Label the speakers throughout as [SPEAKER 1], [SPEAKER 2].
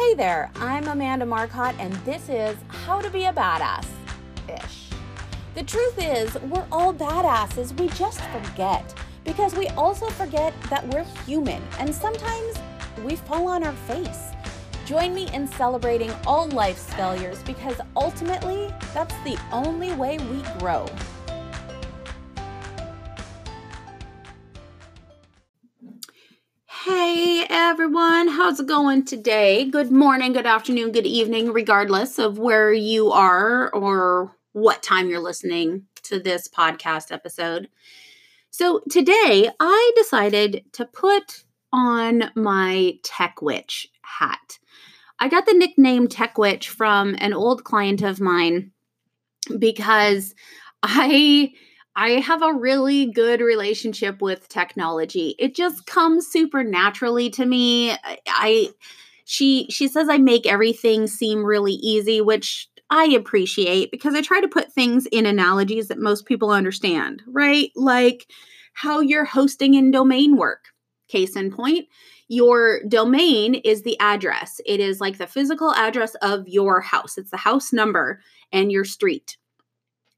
[SPEAKER 1] Hey there, I'm Amanda Marcotte, and this is How to Be a Badass ish. The truth is, we're all badasses, we just forget. Because we also forget that we're human, and sometimes we fall on our face. Join me in celebrating all life's failures because ultimately, that's the only way we grow. Everyone, how's it going today? Good morning, good afternoon, good evening, regardless of where you are or what time you're listening to this podcast episode. So, today I decided to put on my Tech Witch hat. I got the nickname Tech Witch from an old client of mine because I I have a really good relationship with technology. It just comes super naturally to me. I she she says I make everything seem really easy, which I appreciate because I try to put things in analogies that most people understand, right? Like how your hosting and domain work. Case in point, your domain is the address. It is like the physical address of your house. It's the house number and your street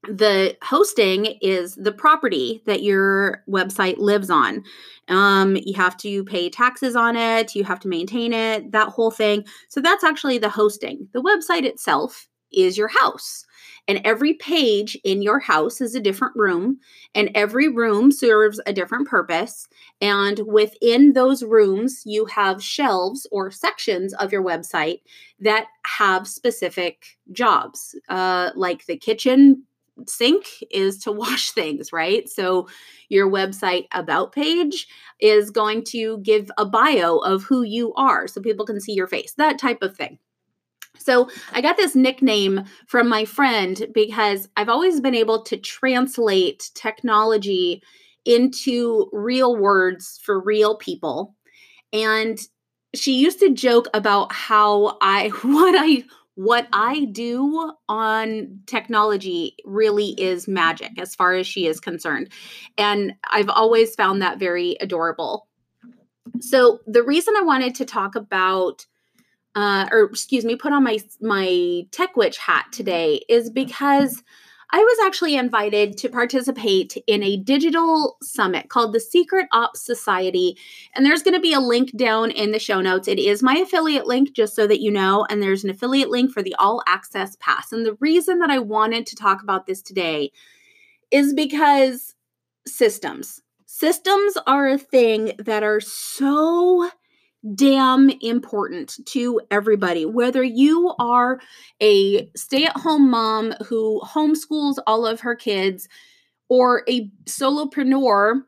[SPEAKER 1] the hosting is the property that your website lives on. Um, you have to pay taxes on it, you have to maintain it, that whole thing. So that's actually the hosting. The website itself is your house. And every page in your house is a different room, and every room serves a different purpose. And within those rooms, you have shelves or sections of your website that have specific jobs, uh, like the kitchen sink is to wash things, right? So your website about page is going to give a bio of who you are so people can see your face, that type of thing. So I got this nickname from my friend because I've always been able to translate technology into real words for real people. And she used to joke about how I what I what I do on technology really is magic as far as she is concerned. And I've always found that very adorable. So the reason I wanted to talk about uh, or excuse me, put on my my tech witch hat today is because I was actually invited to participate in a digital summit called the Secret Ops Society. And there's going to be a link down in the show notes. It is my affiliate link, just so that you know. And there's an affiliate link for the All Access Pass. And the reason that I wanted to talk about this today is because systems. Systems are a thing that are so damn important to everybody. Whether you are a stay at home mom who homeschools all of her kids, or a solopreneur,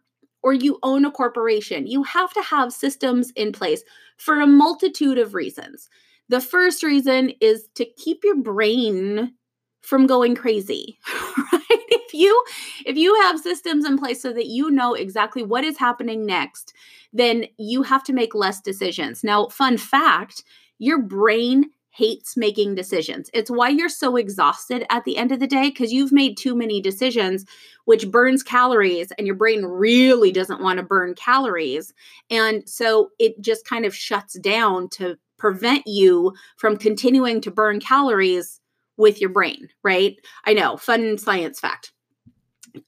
[SPEAKER 1] or you own a corporation, you have to have systems in place for a multitude of reasons. The first reason is to keep your brain from going crazy, right? If you if you have systems in place so that you know exactly what is happening next, then you have to make less decisions. Now, fun fact, your brain hates making decisions. It's why you're so exhausted at the end of the day because you've made too many decisions, which burns calories, and your brain really doesn't want to burn calories. And so it just kind of shuts down to prevent you from continuing to burn calories with your brain, right? I know, fun science fact.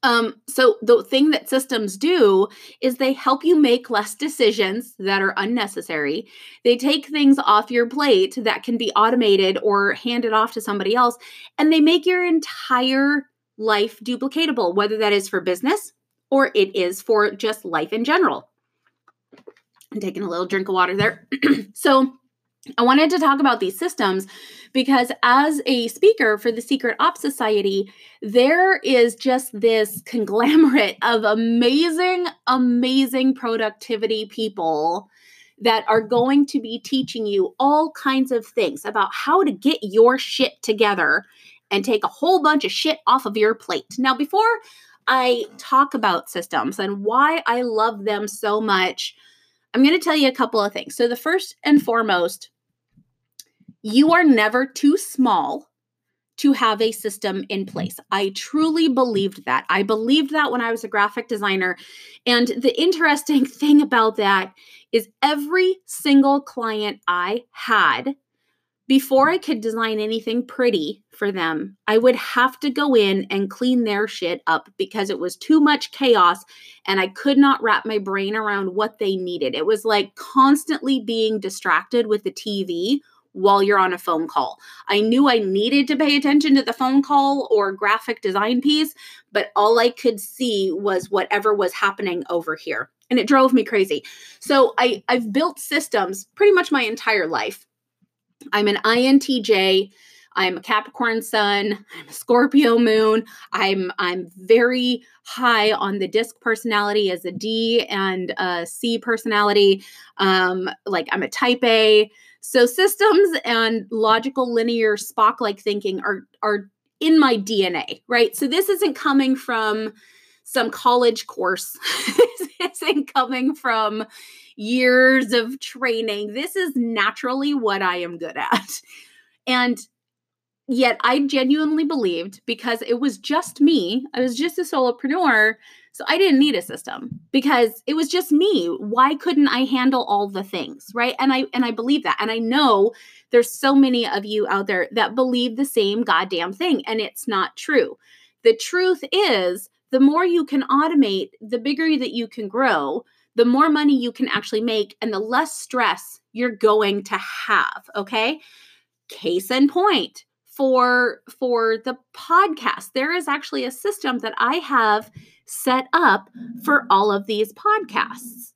[SPEAKER 1] Um, so the thing that systems do is they help you make less decisions that are unnecessary. They take things off your plate that can be automated or handed off to somebody else, and they make your entire life duplicatable, whether that is for business or it is for just life in general. I'm taking a little drink of water there. so I wanted to talk about these systems because, as a speaker for the Secret Ops Society, there is just this conglomerate of amazing, amazing productivity people that are going to be teaching you all kinds of things about how to get your shit together and take a whole bunch of shit off of your plate. Now, before I talk about systems and why I love them so much, I'm going to tell you a couple of things. So, the first and foremost, you are never too small to have a system in place. I truly believed that. I believed that when I was a graphic designer. And the interesting thing about that is every single client I had before I could design anything pretty for them, I would have to go in and clean their shit up because it was too much chaos and I could not wrap my brain around what they needed. It was like constantly being distracted with the TV while you're on a phone call. I knew I needed to pay attention to the phone call or graphic design piece, but all I could see was whatever was happening over here. And it drove me crazy. So I, I've built systems pretty much my entire life. I'm an INTJ. I'm a Capricorn sun. I'm a Scorpio moon. I'm I'm very high on the disc personality as a D and a C personality. Um, like I'm a type A. So systems and logical linear Spock like thinking are are in my DNA, right? So this isn't coming from some college course. this isn't coming from years of training. This is naturally what I am good at. And yet I genuinely believed because it was just me, I was just a solopreneur so I didn't need a system because it was just me. Why couldn't I handle all the things, right? And I and I believe that. And I know there's so many of you out there that believe the same goddamn thing and it's not true. The truth is, the more you can automate, the bigger that you can grow, the more money you can actually make and the less stress you're going to have, okay? Case in point, for for the podcast, there is actually a system that I have set up for all of these podcasts.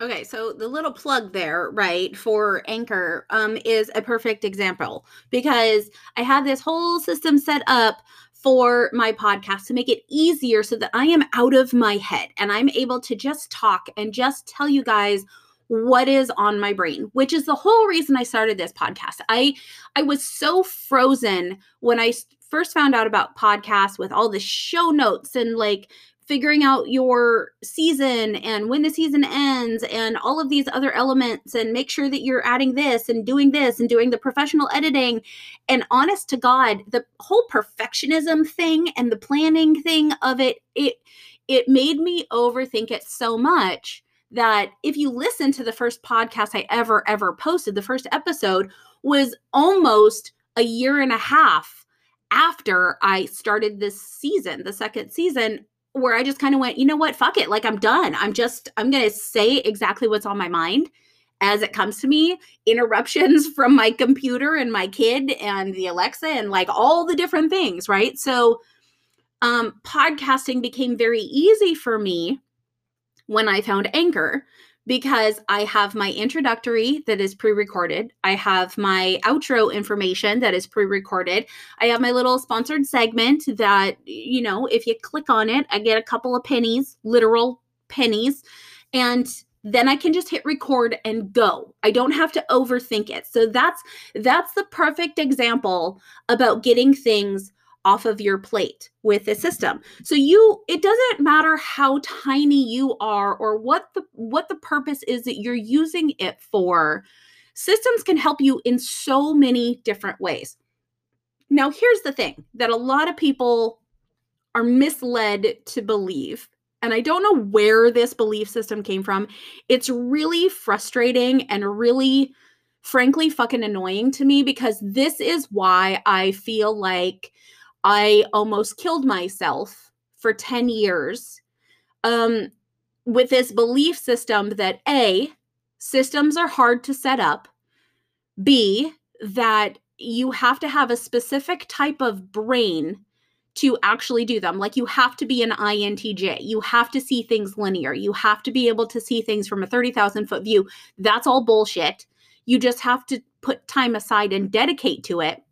[SPEAKER 1] Okay, so the little plug there, right, for Anchor um, is a perfect example because I have this whole system set up for my podcast to make it easier so that I am out of my head and I'm able to just talk and just tell you guys what is on my brain which is the whole reason i started this podcast. I i was so frozen when i first found out about podcasts with all the show notes and like figuring out your season and when the season ends and all of these other elements and make sure that you're adding this and doing this and doing the professional editing. And honest to god the whole perfectionism thing and the planning thing of it it it made me overthink it so much that if you listen to the first podcast I ever ever posted the first episode was almost a year and a half after I started this season, the second season, where I just kind of went, you know what, fuck it. Like I'm done. I'm just, I'm going to say exactly what's on my mind as it comes to me. Interruptions from my computer and my kid and the Alexa and like all the different things, right? So, um, podcasting became very easy for me when I found Anchor because I have my introductory that is pre recorded. I have my outro information that is pre recorded. I have my little sponsored segment that, you know, if you click on it, I get a couple of pennies, literal pennies. And then I can just hit record and go. I don't have to overthink it. So that's that's the perfect example about getting things off of your plate with the system. So you it doesn't matter how tiny you are or what the what the purpose is that you're using it for. Systems can help you in so many different ways. Now here's the thing that a lot of people are misled to believe and I don't know where this belief system came from. It's really frustrating and really frankly fucking annoying to me because this is why I feel like I almost killed myself for 10 years um, with this belief system that A, systems are hard to set up, B, that you have to have a specific type of brain to actually do them. Like you have to be an INTJ. You have to see things linear. You have to be able to see things from a 30,000 foot view. That's all bullshit. You just have to put time aside and dedicate to it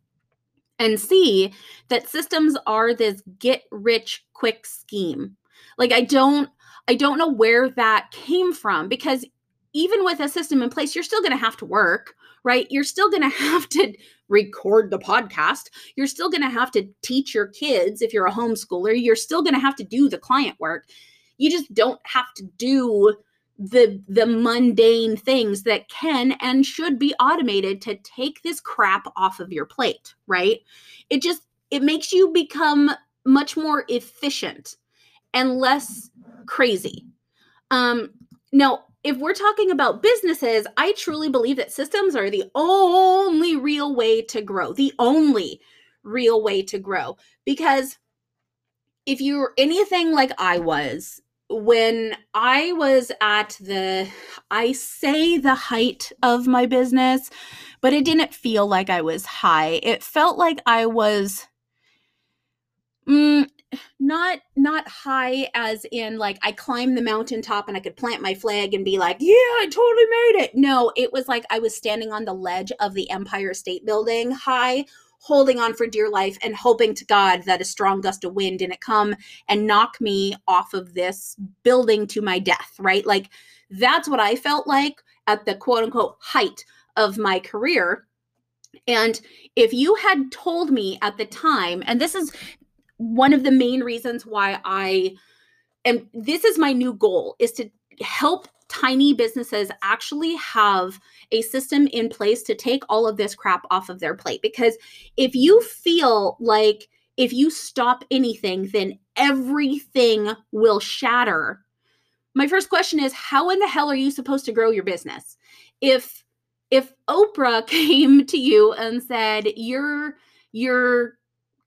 [SPEAKER 1] and see that systems are this get rich quick scheme. Like I don't I don't know where that came from because even with a system in place, you're still going to have to work, right? You're still going to have to record the podcast. You're still going to have to teach your kids if you're a homeschooler. You're still going to have to do the client work. You just don't have to do the the mundane things that can and should be automated to take this crap off of your plate right it just it makes you become much more efficient and less crazy um now if we're talking about businesses, I truly believe that systems are the only real way to grow, the only real way to grow. Because if you're anything like I was, when I was at the, I say the height of my business, but it didn't feel like I was high. It felt like I was mm, not not high as in like I climbed the mountaintop and I could plant my flag and be like, yeah, I totally made it. No, it was like I was standing on the ledge of the Empire State Building high, holding on for dear life and hoping to God that a strong gust of wind didn't come and knock me off of this building to my death, right? Like that's what I felt like at the quote unquote height of my career. And if you had told me at the time, and this is one of the main reasons why I am this is my new goal is to help tiny businesses actually have a system in place to take all of this crap off of their plate. Because if you feel like if you stop anything then everything will shatter. My first question is how in the hell are you supposed to grow your business? If if oprah came to you and said you're you're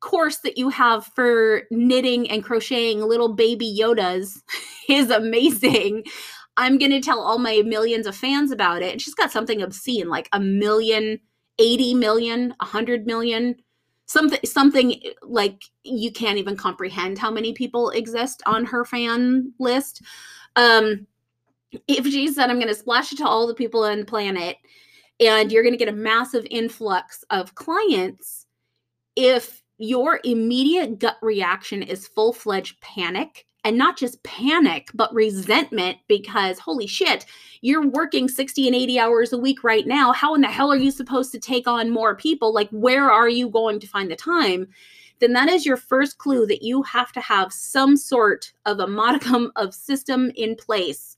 [SPEAKER 1] course that you have for knitting and crocheting little baby Yodas is amazing. I'm going to tell all my millions of fans about it. And she's got something obscene like a million, 80 million, 100 million, something something like you can't even comprehend how many people exist on her fan list. Um if she said I'm going to splash it to all the people on the planet and you're going to get a massive influx of clients if your immediate gut reaction is full fledged panic and not just panic, but resentment because holy shit, you're working 60 and 80 hours a week right now. How in the hell are you supposed to take on more people? Like, where are you going to find the time? Then that is your first clue that you have to have some sort of a modicum of system in place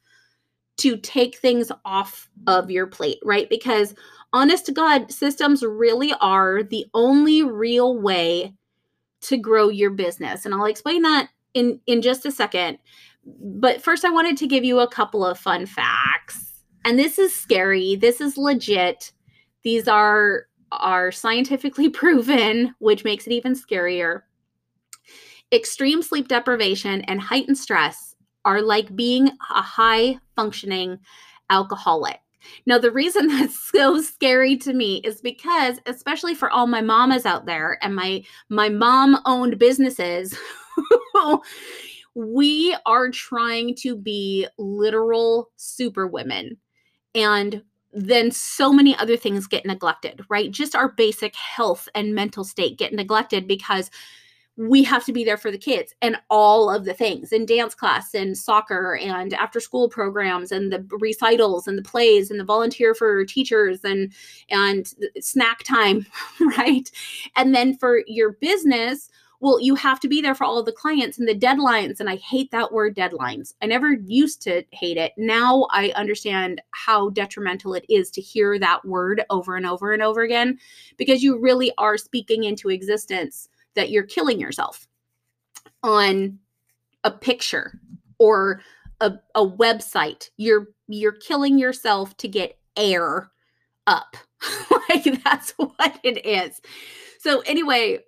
[SPEAKER 1] to take things off of your plate, right? Because honest to God, systems really are the only real way to grow your business. And I'll explain that in in just a second. But first I wanted to give you a couple of fun facts. And this is scary. This is legit. These are are scientifically proven, which makes it even scarier. Extreme sleep deprivation and heightened stress are like being a high functioning alcoholic. Now, the reason that's so scary to me is because, especially for all my mamas out there and my my mom owned businesses, we are trying to be literal super women. And then so many other things get neglected, right? Just our basic health and mental state get neglected because we have to be there for the kids and all of the things in dance class and soccer and after school programs and the recitals and the plays and the volunteer for teachers and and snack time right and then for your business well you have to be there for all the clients and the deadlines and i hate that word deadlines. I never used to hate it. Now i understand how detrimental it is to hear that word over and over and over again because you really are speaking into existence that you're killing yourself on a picture or a, a website. You're you're killing yourself to get air up. Like that's what it is. So anyway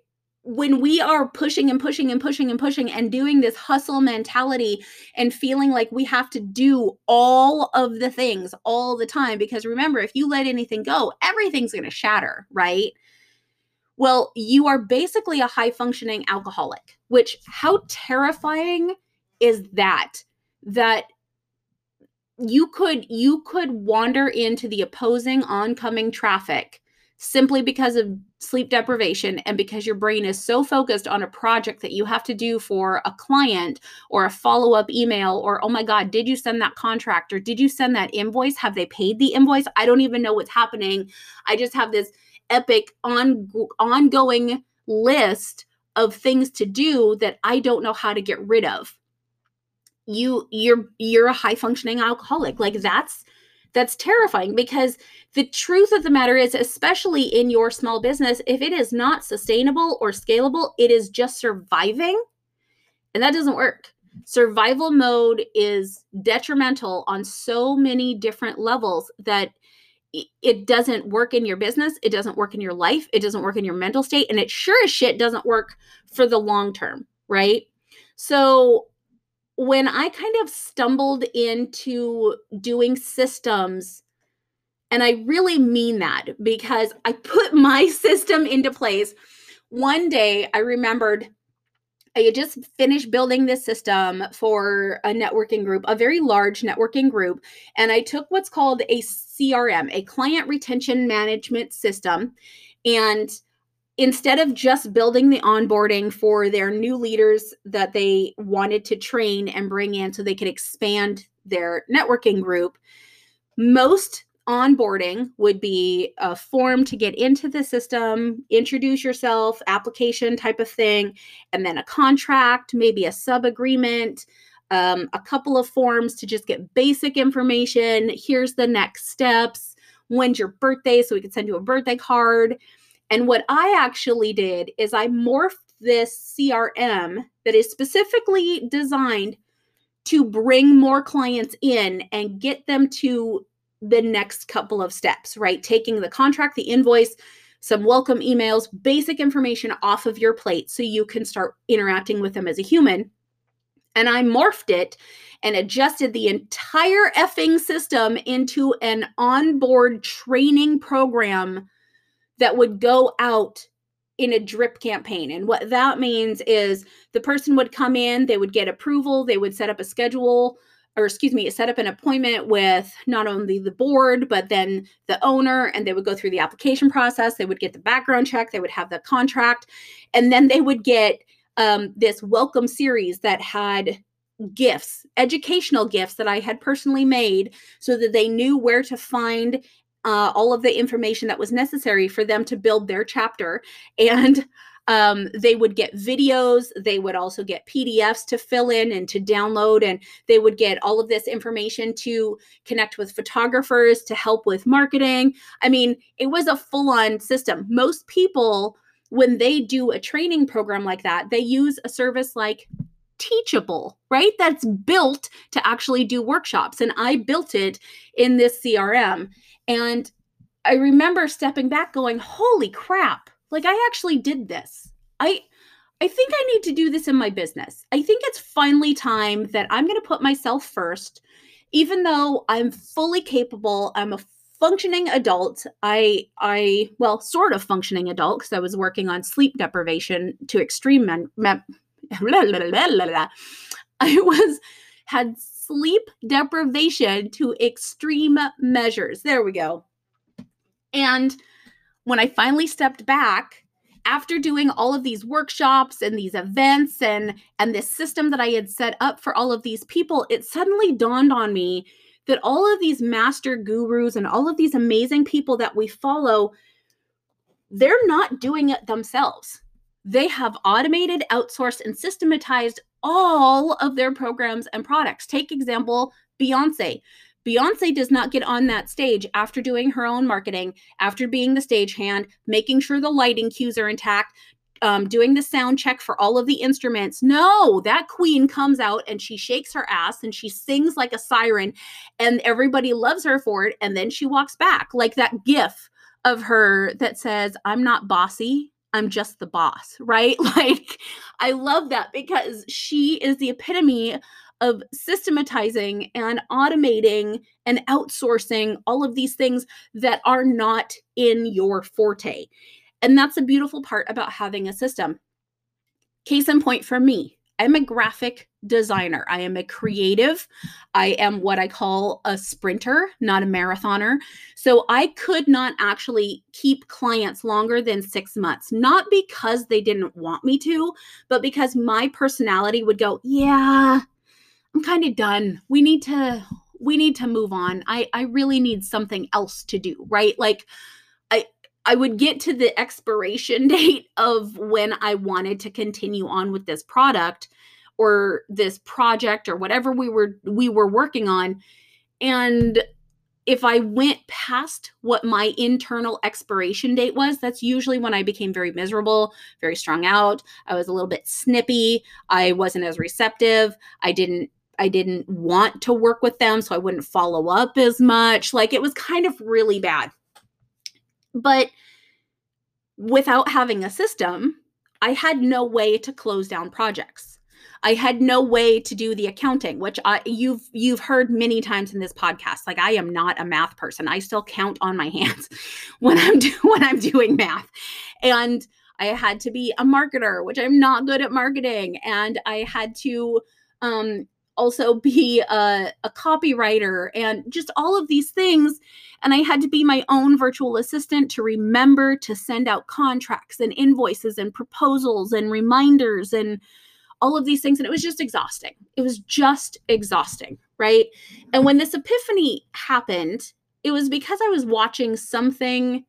[SPEAKER 1] when we are pushing and pushing and pushing and pushing and doing this hustle mentality and feeling like we have to do all of the things all the time because remember if you let anything go everything's going to shatter right well, you are basically a high functioning alcoholic, which how terrifying is that? That you could you could wander into the opposing oncoming traffic simply because of sleep deprivation and because your brain is so focused on a project that you have to do for a client or a follow-up email or oh my god did you send that contract or did you send that invoice have they paid the invoice i don't even know what's happening i just have this epic on ongoing list of things to do that I don't know how to get rid of. You you're you're a high functioning alcoholic. Like that's that's terrifying because the truth of the matter is especially in your small business if it is not sustainable or scalable, it is just surviving. And that doesn't work. survival mode is detrimental on so many different levels that it doesn't work in your business, it doesn't work in your life, it doesn't work in your mental state, and it sure as shit doesn't work for the long term, right? So when I kind of stumbled into doing systems, and I really mean that because I put my system into place. One day I remembered I had just finished building this system for a networking group, a very large networking group. And I took what's called a CRM, a client retention management system. And instead of just building the onboarding for their new leaders that they wanted to train and bring in so they could expand their networking group, most onboarding would be a form to get into the system, introduce yourself, application type of thing, and then a contract, maybe a sub agreement, um, a couple of forms to just get basic information. Here's the next steps. When's your birthday? So we could send you a birthday card. And what I actually did is I morphed this CRM that is specifically designed to bring more clients in and get them to the next couple of steps, right? Taking the contract, the invoice, some welcome emails, basic information off of your plate so you can start interacting with them as a human. And I morphed it and adjusted the entire effing system into an onboard training program that would go out in a drip campaign. And what that means is the person would come in, they would get approval, they would set up a schedule or excuse me, set up an appointment with not only the board, but then the owner, and they would go through the application process. They would get the background check, they would have the contract, and then they would get um, this welcome series that had gifts, educational gifts that I had personally made so that they knew where to find uh, all of the information that was necessary for them to build their chapter. And um, they would get videos they would also get pdfs to fill in and to download and they would get all of this information to connect with photographers to help with marketing. I mean it was a full-on system. Most people when they do a training program like that they use a service like teachable right? That's built to actually do workshops and i built it in this crm and i remember stepping back going holy crap like I actually did this. I I think I need to do this in my business. I think it's finally time that I'm going to put myself first even though I'm fully capable, I'm a functioning adult. I I well, sort of functioning adult because I was working on sleep deprivation to extreme men, me, blah, blah, blah, I was had sleep deprivation to extreme measures. There we go. And when I finally stepped back after doing all of these workshops and these events and and this system that I had set up for all of these people, it suddenly dawned on me that all of these master gurus and all of these amazing people that we follow they're not doing it themselves. They have automated, outsourced and systematized all of their programs and products. Take example Beyonce. Beyonce does not get on that stage after doing her own marketing, after being the stagehand, making sure the lighting cues are intact, um, doing the sound check for all of the instruments. No, that queen comes out and she shakes her ass and she sings like a siren, and everybody loves her for it. And then she walks back, like that gif of her that says, I'm not bossy. I'm just the boss, right? Like, I love that because she is the epitome of systematizing and automating and outsourcing all of these things that are not in your forte. And that's a beautiful part about having a system. Case in point for me, I'm a graphic designer. I am a creative. I am what I call a sprinter, not a marathoner. So I could not actually keep clients longer than six months, not because they didn't want me to, but because my personality would go, yeah, I'm kind of done. We need to we need to move on. I I really need something else to do, right? Like I would get to the expiration date of when I wanted to continue on with this product or this project or whatever we were we were working on and if I went past what my internal expiration date was, that's usually when I became very miserable, very strung out. I was a little bit snippy. I wasn't as receptive. I didn't I didn't want to work with them, so I wouldn't follow up as much. Like it was kind of really bad. But without having a system, I had no way to close down projects. I had no way to do the accounting, which I you've you've heard many times in this podcast. Like I am not a math person. I still count on my hands when I'm do, when I'm doing math. And I had to be a marketer, which I'm not good at marketing, and I had to um also be a, a copywriter and just all of these things. And I had to be my own virtual assistant to remember to send out contracts and invoices and proposals and reminders and all of these things. And it was just exhausting. It was just exhausting. Right. And when this epiphany happened, it was because I was watching something,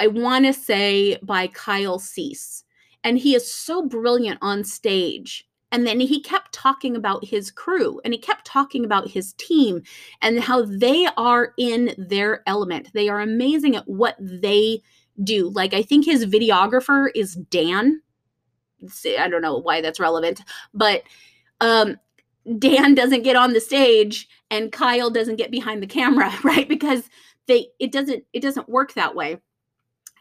[SPEAKER 1] I want to say by Kyle Cease. And he is so brilliant on stage. And then he kept talking about his crew and he kept talking about his team and how they are in their element. They are amazing at what they do. Like, I think his videographer is Dan I don't know why that's relevant, but um, Dan doesn't get on the stage and Kyle doesn't get behind the camera, right? Because they it doesn't it doesn't work that way.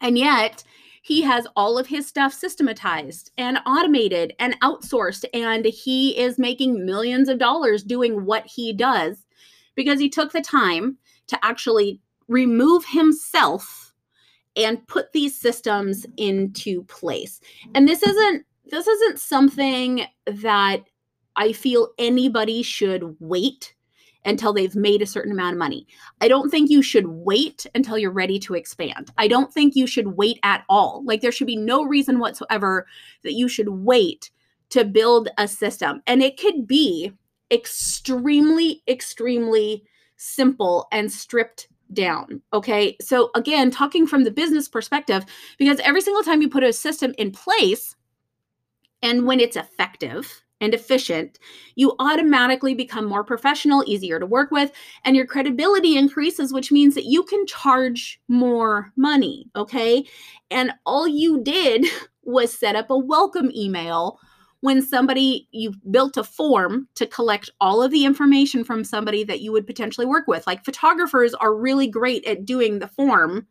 [SPEAKER 1] And yet, he has all of his stuff systematized and automated and outsourced and he is making millions of dollars doing what he does because he took the time to actually remove himself and put these systems into place. And this isn't this isn't something that I feel anybody should wait until they've made a certain amount of money. I don't think you should wait until you're ready to expand. I don't think you should wait at all. Like there should be no reason whatsoever that you should wait to build a system. And it could be extremely, extremely simple and stripped down. Okay. So, again, talking from the business perspective, because every single time you put a system in place, and when it's effective and efficient, you automatically become more professional, easier to work with, and your credibility increases, which means that you can charge more money. Okay. And all you did was set up a welcome email when somebody you built a form to collect all of the information from somebody that you would potentially work with like photographers are really great at doing the form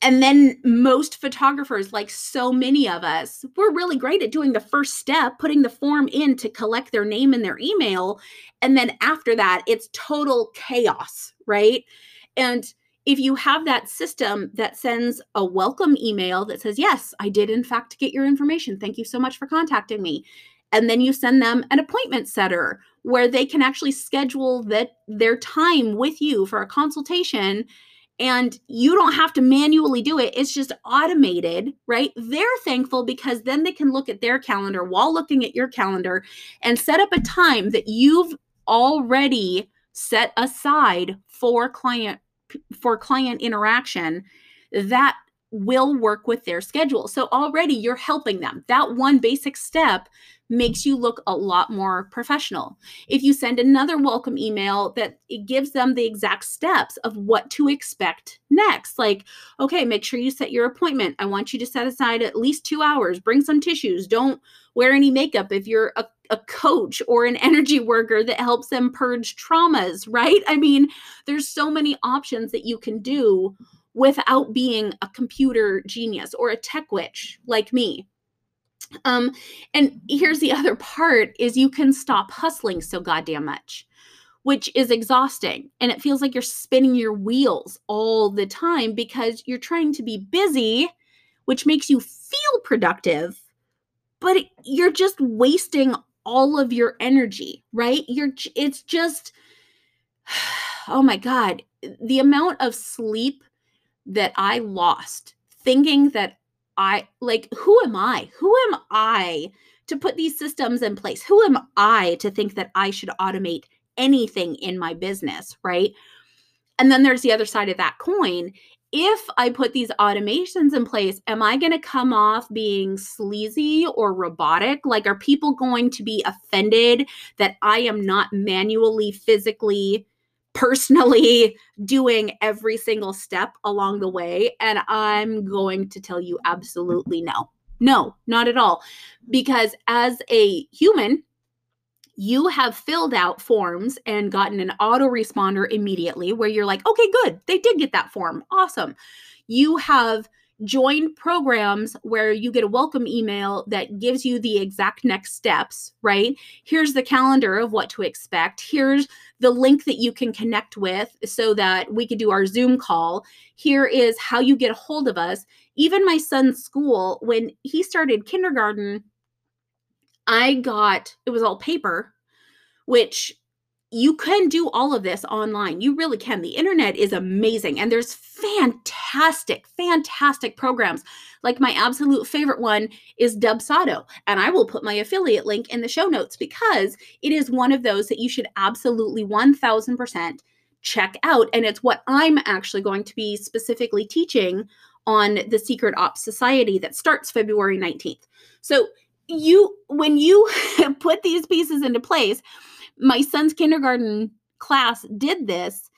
[SPEAKER 1] and then most photographers like so many of us we're really great at doing the first step putting the form in to collect their name and their email. And then after that it's total chaos right? And if you have that system that sends a welcome email that says yes i did in fact get your information. Thank you so much for contacting me. And then you send them an appointment setter where they can actually schedule that their time with you for a consultation and you don't have to manually do it. It's just automated right? They're thankful because then they can look at their calendar while looking at your calendar and set up a time that you've already set aside for client for client interaction that will work with their schedule. So already you're helping them. That one basic step makes you look a lot more professional. If you send another welcome email that it gives them the exact steps of what to expect next. Like, okay, make sure you set your appointment. I want you to set aside at least 2 hours. Bring some tissues. Don't wear any makeup if you're a a coach or an energy worker that helps them purge traumas, right? I mean, there's so many options that you can do without being a computer genius or a tech witch like me. Um, and here's the other part is you can stop hustling so goddamn much, which is exhausting. And it feels like you're spinning your wheels all the time because you're trying to be busy, which makes you feel productive, but you're just wasting all of your energy, right? You're it's just oh my god, the amount of sleep that I lost thinking that I like who am I? Who am I to put these systems in place? Who am I to think that I should automate anything in my business, right? And then there's the other side of that coin. If I put these automations in place, am I going to come off being sleazy or robotic? Like, are people going to be offended that I am not manually, physically personally doing every single step along the way. And I'm going to tell you absolutely no. No, not at all. Because as a human, you have filled out forms and gotten an autoresponder immediately where you're like, okay, good, they did get that form. Awesome. You have joined programs where you get a welcome email that gives you the exact next steps, right? Here's the calendar of what to expect. Here's the link that you can connect with so that we could do our Zoom call. Here is how you get a hold of us. Even my son's school, when he started kindergarten, I got it was all paper, which you can do all of this online. You really can. The internet is amazing and there's fantastic, fantastic programs. Like my absolute favorite one is Dubsado, and I will put my affiliate link in the show notes because it is one of those that you should absolutely 1000% check out and it's what I'm actually going to be specifically teaching on the Secret Ops Society that starts February 19th. So, you when you put these pieces into place, my son's kindergarten class did this.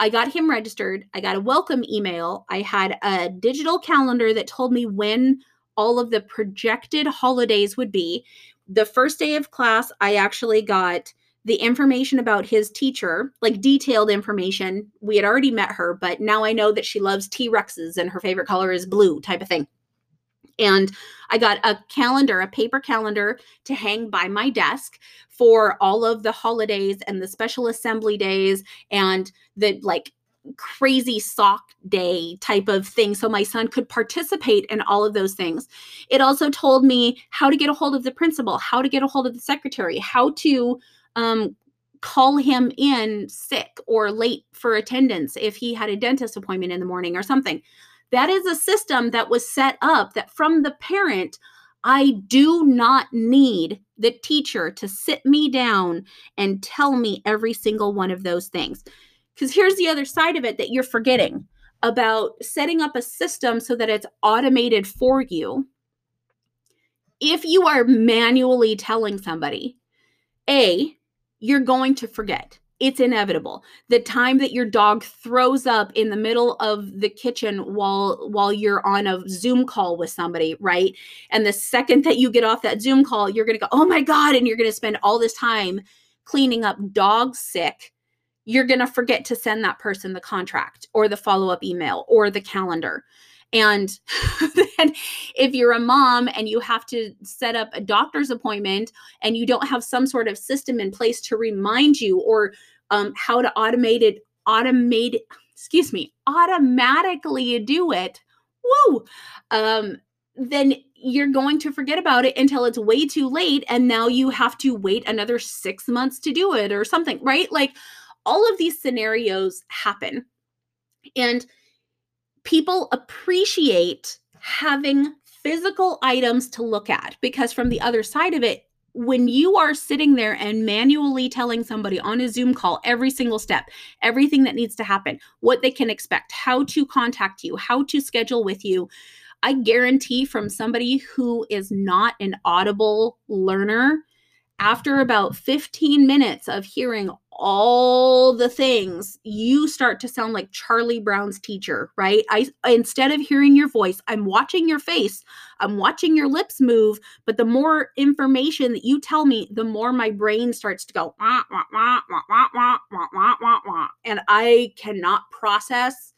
[SPEAKER 1] I got him registered. I got a welcome email. I had a digital calendar that told me when all of the projected holidays would be. The first day of class, I actually got the information about his teacher, like detailed information. We had already met her, but now I know that she loves T Rexes and her favorite color is blue, type of thing. And I got a calendar, a paper calendar to hang by my desk for all of the holidays and the special assembly days and the like crazy sock day type of thing so my son could participate in all of those things. It also told me how to get a hold of the principal, how to get a hold of the secretary, how to um, call him in sick or late for attendance if he had a dentist appointment in the morning or something. That is a system that was set up that from the parent, I do not need the teacher to sit me down and tell me every single one of those things. Because here's the other side of it that you're forgetting about setting up a system so that it's automated for you. If you are manually telling somebody, A, you're going to forget it's inevitable. The time that your dog throws up in the middle of the kitchen while while you're on a zoom call with somebody right? And the second that you get off that zoom call you're going to go oh my god and you're going to spend all this time cleaning up dog sick you're going to forget to send that person the contract or the follow-up email or the calendar. And then if you're a mom and you have to set up a doctor's appointment and you don't have some sort of system in place to remind you or um, how to automate it, automate, excuse me, automatically do it, woo, um, then you're going to forget about it until it's way too late. And now you have to wait another six months to do it or something, right? Like all of these scenarios happen. And people appreciate having physical items to look at because from the other side of it when you are sitting there and manually telling somebody on a Zoom call every single step, everything that needs to happen, what they can expect, how to contact you, how to schedule with you, I guarantee from somebody who is not an audible learner, after about 15 minutes of hearing all the things, you start to sound like Charlie Brown's teacher, right? I instead of hearing your voice, I'm watching your face, I'm watching your lips move, but the more information that you tell me, the more my brain starts to go wah, wah, wah, wah, wah, wah, wah, wah, wah, and I cannot process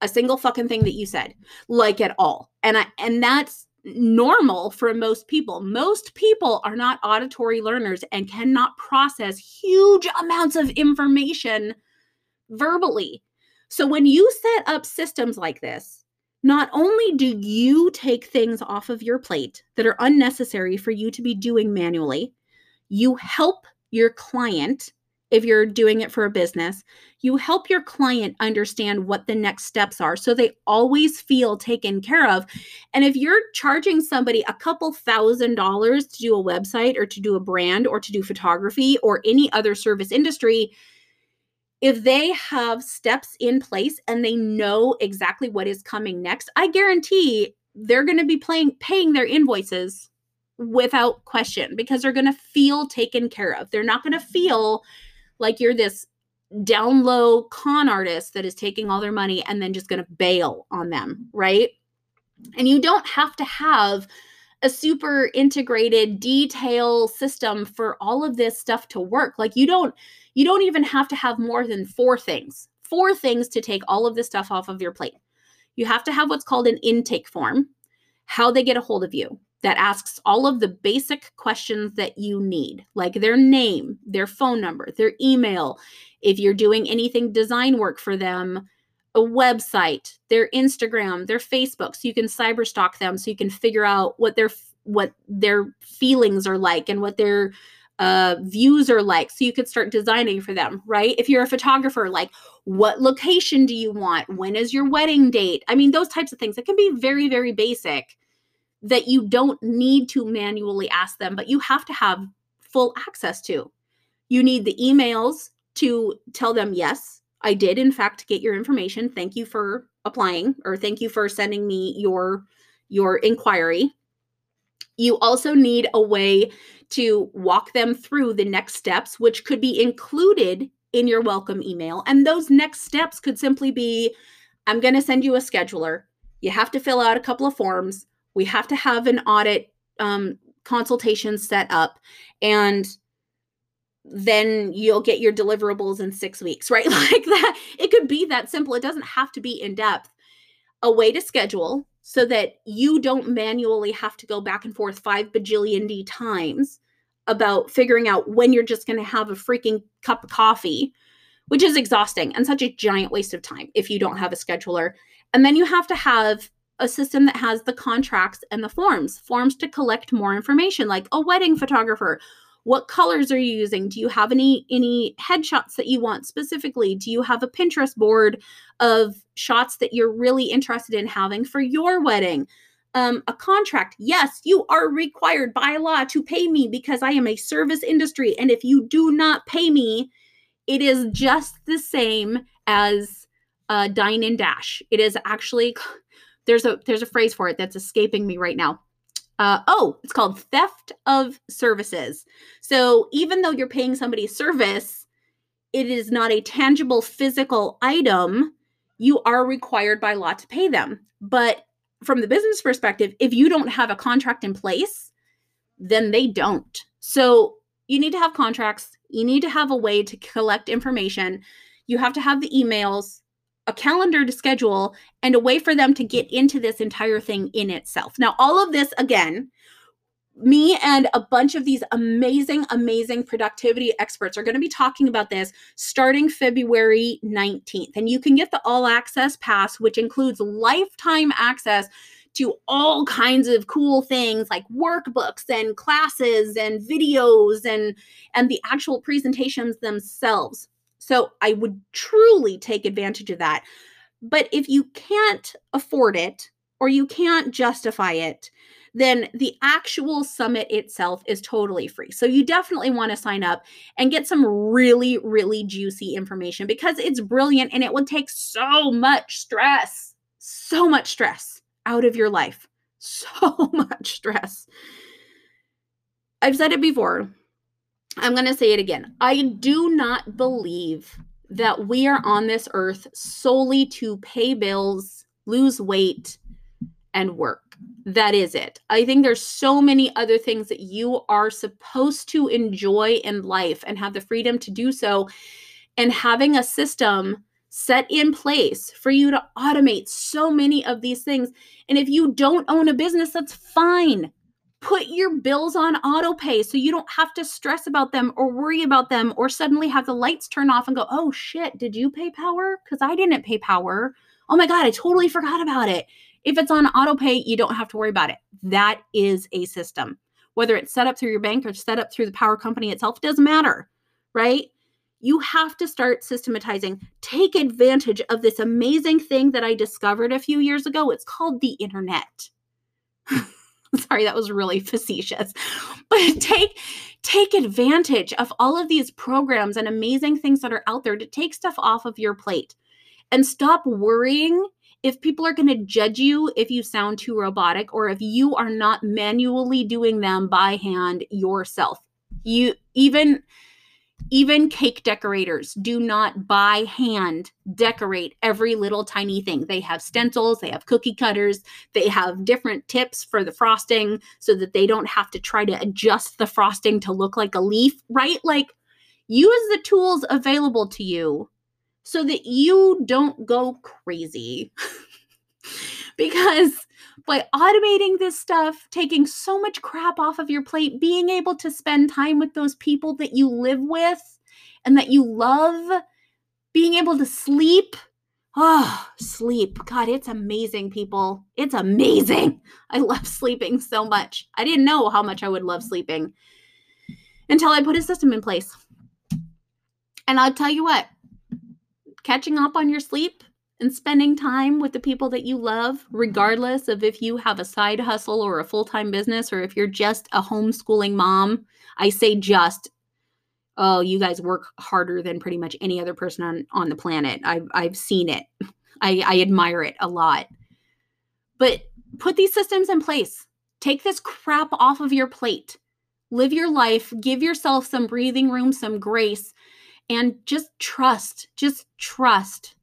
[SPEAKER 1] a single fucking thing that you said like at all. And I and that's normal for most people. Most people are not auditory learners and cannot process huge amounts of information verbally. So when you set up systems like this, not only do you take things off of your plate that are unnecessary for you to be doing manually, you help your client if you're doing it for a business, you help your client understand what the next steps are so they always feel taken care of. And if you're charging somebody a couple thousand dollars to do a website or to do a brand or to do photography or any other service industry, if they have steps in place and they know exactly what is coming next, I guarantee they're going to be playing paying their invoices without question because they're going to feel taken care of. They're not going to feel like you're this down low con artist that is taking all their money and then just going to bail on them, right? And you don't have to have a super integrated detail system for all of this stuff to work. Like you don't you don't even have to have more than four things. Four things to take all of this stuff off of your plate. You have to have what's called an intake form, how they get a hold of you, that asks all of the basic questions that you need, like their name, their phone number, their email, if you're doing anything design work for them, a website, their Instagram, their Facebook, so you can cyber stalk them, so you can figure out what their what their feelings are like and what their uh, views are like, so you could start designing for them, right? If you're a photographer, like what location do you want? When is your wedding date? I mean, those types of things. It can be very, very basic that you don't need to manually ask them, but you have to have full access to. You need the emails to tell them, yes, I did, in fact, get your information. Thank you for applying or thank you for sending me your your inquiry. You also need a way to walk them through the next steps, which could be included in your welcome email. And those next steps could simply be I'm going to send you a scheduler. You have to fill out a couple of forms. We have to have an audit um, consultation set up. And then you'll get your deliverables in six weeks, right? Like that. It could be that simple. It doesn't have to be in depth. A way to schedule so that you don't manually have to go back and forth five bajillion D times about figuring out when you're just going to have a freaking cup of coffee, which is exhausting and such a giant waste of time if you don't have a scheduler. And then you have to have a system that has the contracts and the forms, forms to collect more information, like a wedding photographer what colors are you using? Do you have any any headshots that you want specifically? Do you have a pinterest board of shots that you're really interested in having for your wedding? Um, a contract yes you are required by law to pay me because i am a service industry and if you do not pay me it is just the same as uh, dine and dash. It is actually there's a there's a phrase for it that's escaping me right now uh, oh, it's called theft of services. So even though you're paying somebody service, it is not a tangible physical item. You are required by law to pay them. But from the business perspective, if you don't have a contract in place, then they don't. So you need to have contracts. You need to have a way to collect information. You have to have the emails a calendar to schedule and a way for them to get into this entire thing in itself. Now, all of this, again, me and a bunch of these amazing, amazing productivity experts are going to be talking about this starting February 19th. And you can get the all access pass, which includes lifetime access to all kinds of cool things like workbooks and classes and videos and and the actual presentations themselves so I would truly take advantage of that. But if you can't afford it or you can't justify it, then the actual summit itself is totally free. So you definitely want to sign up and get some really, really juicy information because it's brilliant and it will take so much stress, so much stress out of your life. So much stress. I've said it before I'm going to say it again. I do not believe that we are on this earth solely to pay bills, lose weight, and work. That is it. I think there's so many other things that you are supposed to enjoy in life and have the freedom to do so. And having a system set in place for you to automate so many of these things. And if you don't own a business, that's fine put your bills on auto pay so you don't have to stress about them or worry about them or suddenly have the lights turn off and go, oh shit, did you pay power? Because I didn't pay power. Oh my God, I totally forgot about it. If it's on auto pay, you don't have to worry about it. That is a system. Whether it's set up through your bank or set up through the power company itself, doesn't matter, right? You have to start systematizing. Take advantage of this amazing thing that I discovered a few years ago. It's called the internet. Sorry, that was really facetious. But take take advantage of all of these programs and amazing things that are out there to take stuff off of your plate. And stop worrying if people are going to judge you if you sound too robotic or if you are not manually doing them by hand yourself. You even Even cake decorators do not by hand decorate every little tiny thing. They have stencils, they have cookie cutters, they have different tips for the frosting so that they don't have to try to adjust the frosting to look like a leaf, right? Like, use the tools available to you so that you don't go crazy. because by automating this stuff, taking so much crap off of your plate, being able to spend time with those people that you live with and that you love, being able to sleep. Oh, sleep. God, it's amazing, people. It's amazing. I love sleeping so much. I didn't know how much I would love sleeping until I put a system in place. And I'll tell you what, catching up on your sleep and spending time with the people that you love, regardless of if you have a side hustle or a full time business or if you're just a homeschooling mom. I say just, oh, you guys work harder than pretty much any other person on, on the planet. I've, I've seen it, I, I admire it a lot. But put these systems in place. Take this crap off of your plate. Live your life, give yourself some breathing room, some grace, and just trust, just trust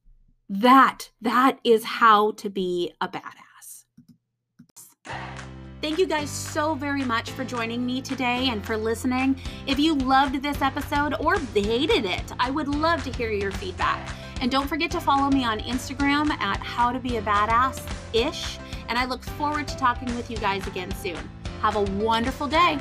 [SPEAKER 1] that that is how to be a badass. Thank you guys so very much for joining me today and for listening. If you loved this episode or hated it, I would love to hear your feedback. And don't forget to follow me on Instagram at how to be a badass ish. And I look forward to talking with you guys again soon. Have a wonderful day.